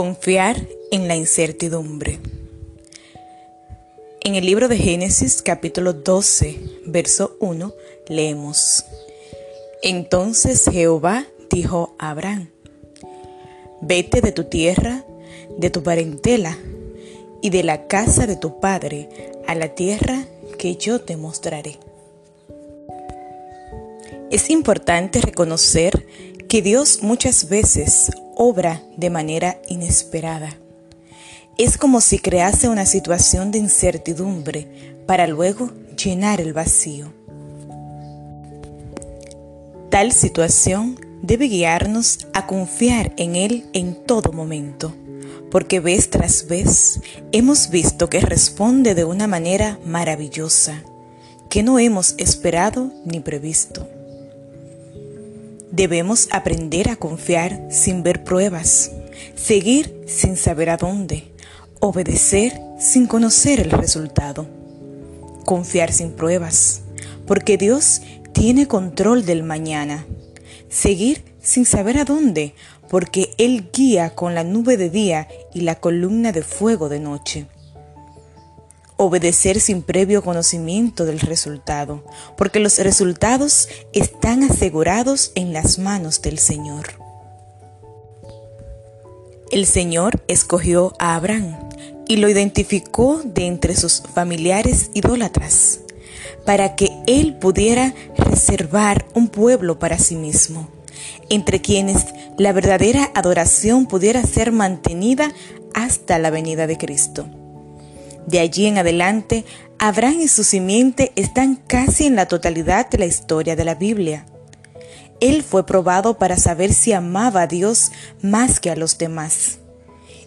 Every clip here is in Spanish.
Confiar en la incertidumbre. En el libro de Génesis capítulo 12, verso 1, leemos, Entonces Jehová dijo a Abraham, Vete de tu tierra, de tu parentela y de la casa de tu padre a la tierra que yo te mostraré. Es importante reconocer que Dios muchas veces obra de manera inesperada. Es como si crease una situación de incertidumbre para luego llenar el vacío. Tal situación debe guiarnos a confiar en Él en todo momento, porque vez tras vez hemos visto que responde de una manera maravillosa, que no hemos esperado ni previsto. Debemos aprender a confiar sin ver pruebas, seguir sin saber a dónde, obedecer sin conocer el resultado, confiar sin pruebas, porque Dios tiene control del mañana, seguir sin saber a dónde, porque Él guía con la nube de día y la columna de fuego de noche obedecer sin previo conocimiento del resultado, porque los resultados están asegurados en las manos del Señor. El Señor escogió a Abraham y lo identificó de entre sus familiares idólatras, para que él pudiera reservar un pueblo para sí mismo, entre quienes la verdadera adoración pudiera ser mantenida hasta la venida de Cristo. De allí en adelante, Abraham y su simiente están casi en la totalidad de la historia de la Biblia. Él fue probado para saber si amaba a Dios más que a los demás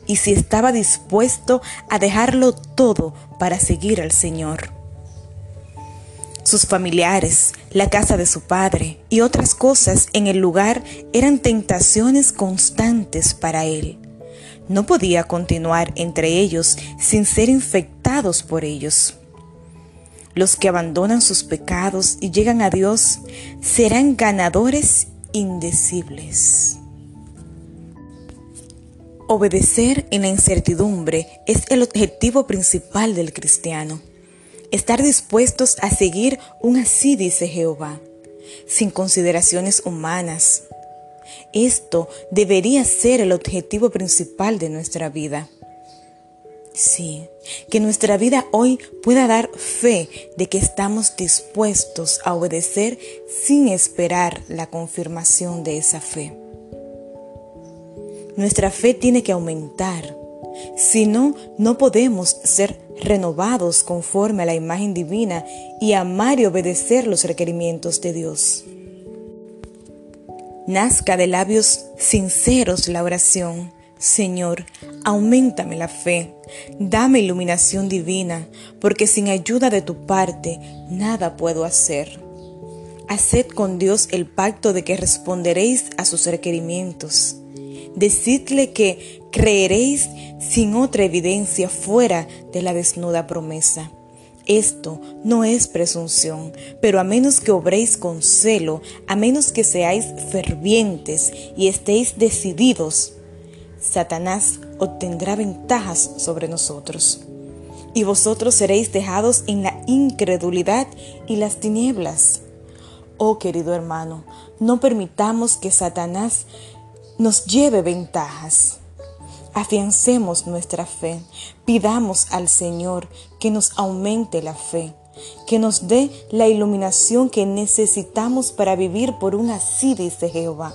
y si estaba dispuesto a dejarlo todo para seguir al Señor. Sus familiares, la casa de su padre y otras cosas en el lugar eran tentaciones constantes para él no podía continuar entre ellos sin ser infectados por ellos. Los que abandonan sus pecados y llegan a Dios serán ganadores indecibles. Obedecer en la incertidumbre es el objetivo principal del cristiano. Estar dispuestos a seguir un así dice Jehová, sin consideraciones humanas, esto debería ser el objetivo principal de nuestra vida. Sí, que nuestra vida hoy pueda dar fe de que estamos dispuestos a obedecer sin esperar la confirmación de esa fe. Nuestra fe tiene que aumentar, si no, no podemos ser renovados conforme a la imagen divina y amar y obedecer los requerimientos de Dios nazca de labios sinceros la oración. Señor, aumentame la fe, dame iluminación divina, porque sin ayuda de tu parte nada puedo hacer. Haced con Dios el pacto de que responderéis a sus requerimientos. Decidle que creeréis sin otra evidencia fuera de la desnuda promesa. Esto no es presunción, pero a menos que obréis con celo, a menos que seáis fervientes y estéis decididos, Satanás obtendrá ventajas sobre nosotros. Y vosotros seréis dejados en la incredulidad y las tinieblas. Oh querido hermano, no permitamos que Satanás nos lleve ventajas. Afiancemos nuestra fe, pidamos al Señor que nos aumente la fe, que nos dé la iluminación que necesitamos para vivir por un así, dice Jehová.